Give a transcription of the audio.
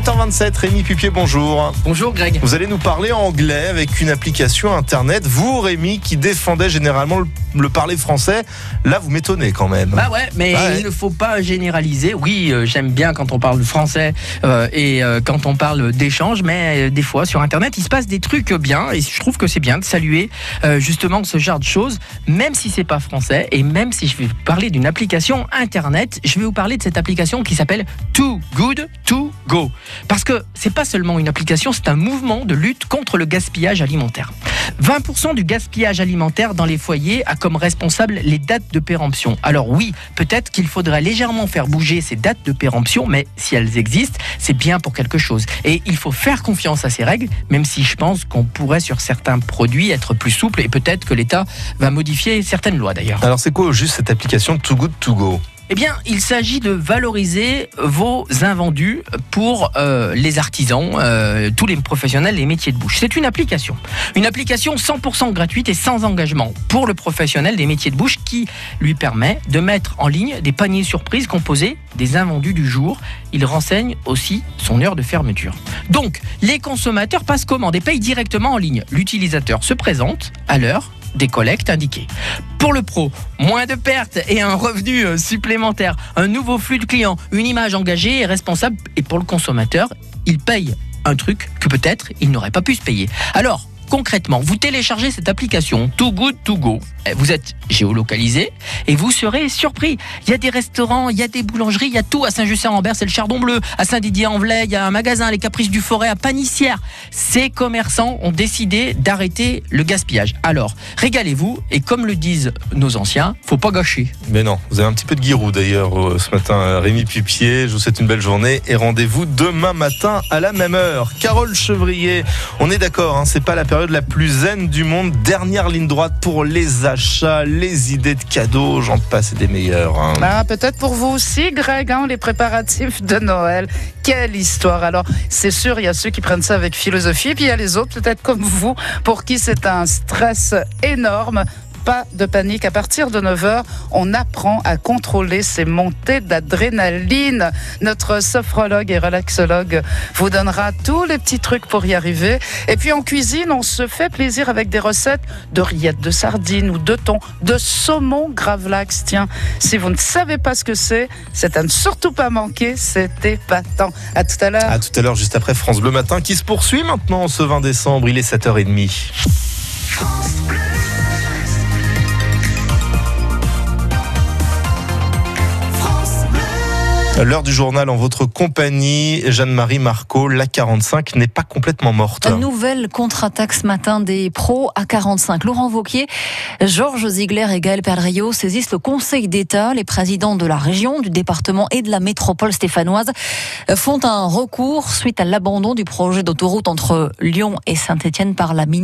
7h27, Rémi Pupier, bonjour. Bonjour Greg. Vous allez nous parler anglais avec une application internet. Vous, Rémi, qui défendait généralement le, le parler français, là vous m'étonnez quand même. Bah ouais, mais Ah ouais. il ne faut pas généraliser. Oui, euh, j'aime bien quand on parle français euh, et euh, quand on parle d'échange, mais des fois sur Internet, il se passe des trucs bien et je trouve que c'est bien de saluer justement ce genre de choses, même si c'est pas français et même si je vais vous parler d'une application Internet, je vais vous parler de cette application qui s'appelle Too Good To Go. Parce que c'est pas seulement une application, c'est un mouvement de lutte contre le gaspillage alimentaire. 20% du gaspillage alimentaire dans les foyers a comme responsable les dates de péremption. Alors oui, peut-être qu'il faudrait légèrement faire bouger ces dates de péremption, mais si elles existent, c'est bien pour quelque chose. Et il faut faire confiance à ces règles, même si je pense qu'on pourrait sur certains produits être plus souple et peut-être que l'État va modifier certaines lois d'ailleurs. Alors c'est quoi juste cette application Too Good To Go? Eh bien, il s'agit de valoriser vos invendus pour euh, les artisans, euh, tous les professionnels, les métiers de bouche. C'est une application. Une application 100% gratuite et sans engagement pour le professionnel des métiers de bouche qui lui permet de mettre en ligne des paniers surprises composés des invendus du jour. Il renseigne aussi son heure de fermeture. Donc, les consommateurs passent commande et payent directement en ligne. L'utilisateur se présente à l'heure des collectes indiquées. Pour le pro, moins de pertes et un revenu euh, supplémentaire, un nouveau flux de clients, une image engagée et responsable. Et pour le consommateur, il paye un truc que peut-être il n'aurait pas pu se payer. Alors, concrètement, vous téléchargez cette application Too Good To Go. Eh, Vous êtes géolocalisé et vous serez surpris. Il y a des restaurants, il y a des boulangeries, il y a tout. À Saint-Just-en-Rambert, c'est le Chardon Bleu. À Saint-Didier-en-Velay, il y a un magasin, les Caprices du Forêt, à Panissière. Ces commerçants ont décidé d'arrêter le gaspillage. Alors, régalez-vous et comme le disent nos anciens, faut pas gâcher. Mais non, vous avez un petit peu de guirou d'ailleurs euh, ce matin, euh, Rémi Pupier. Je vous souhaite une belle journée et rendez-vous demain matin à la même heure. Carole Chevrier, on est d'accord, hein, c'est pas la période la plus zen du monde. Dernière ligne droite pour les achats, les idées de cadeaux, j'en passe des meilleurs. hein. Ah, peut-être pour vous aussi, Greg, hein, les préparatifs de Noël. Quelle histoire. Alors, c'est sûr, il y a ceux qui prennent ça avec philosophie, puis il y a les autres, peut-être comme vous, pour qui c'est un stress énorme. Pas de panique. À partir de 9h, on apprend à contrôler ces montées d'adrénaline. Notre sophrologue et relaxologue vous donnera tous les petits trucs pour y arriver. Et puis en cuisine, on se fait plaisir avec des recettes de rillettes de sardines ou de thon, de saumon gravlax. Tiens, si vous ne savez pas ce que c'est, c'est à ne surtout pas manquer. C'est épatant. À tout à l'heure. À tout à l'heure, juste après France Bleu Matin, qui se poursuit maintenant ce 20 décembre. Il est 7h30. L'heure du journal en votre compagnie, Jeanne-Marie Marco, la 45 n'est pas complètement morte. Nouvelle contre-attaque ce matin des pros à 45. Laurent Vauquier, Georges Ziegler et Gaël Perdriau saisissent le Conseil d'État. Les présidents de la région, du département et de la métropole stéphanoise font un recours suite à l'abandon du projet d'autoroute entre Lyon et Saint-Étienne par la ministre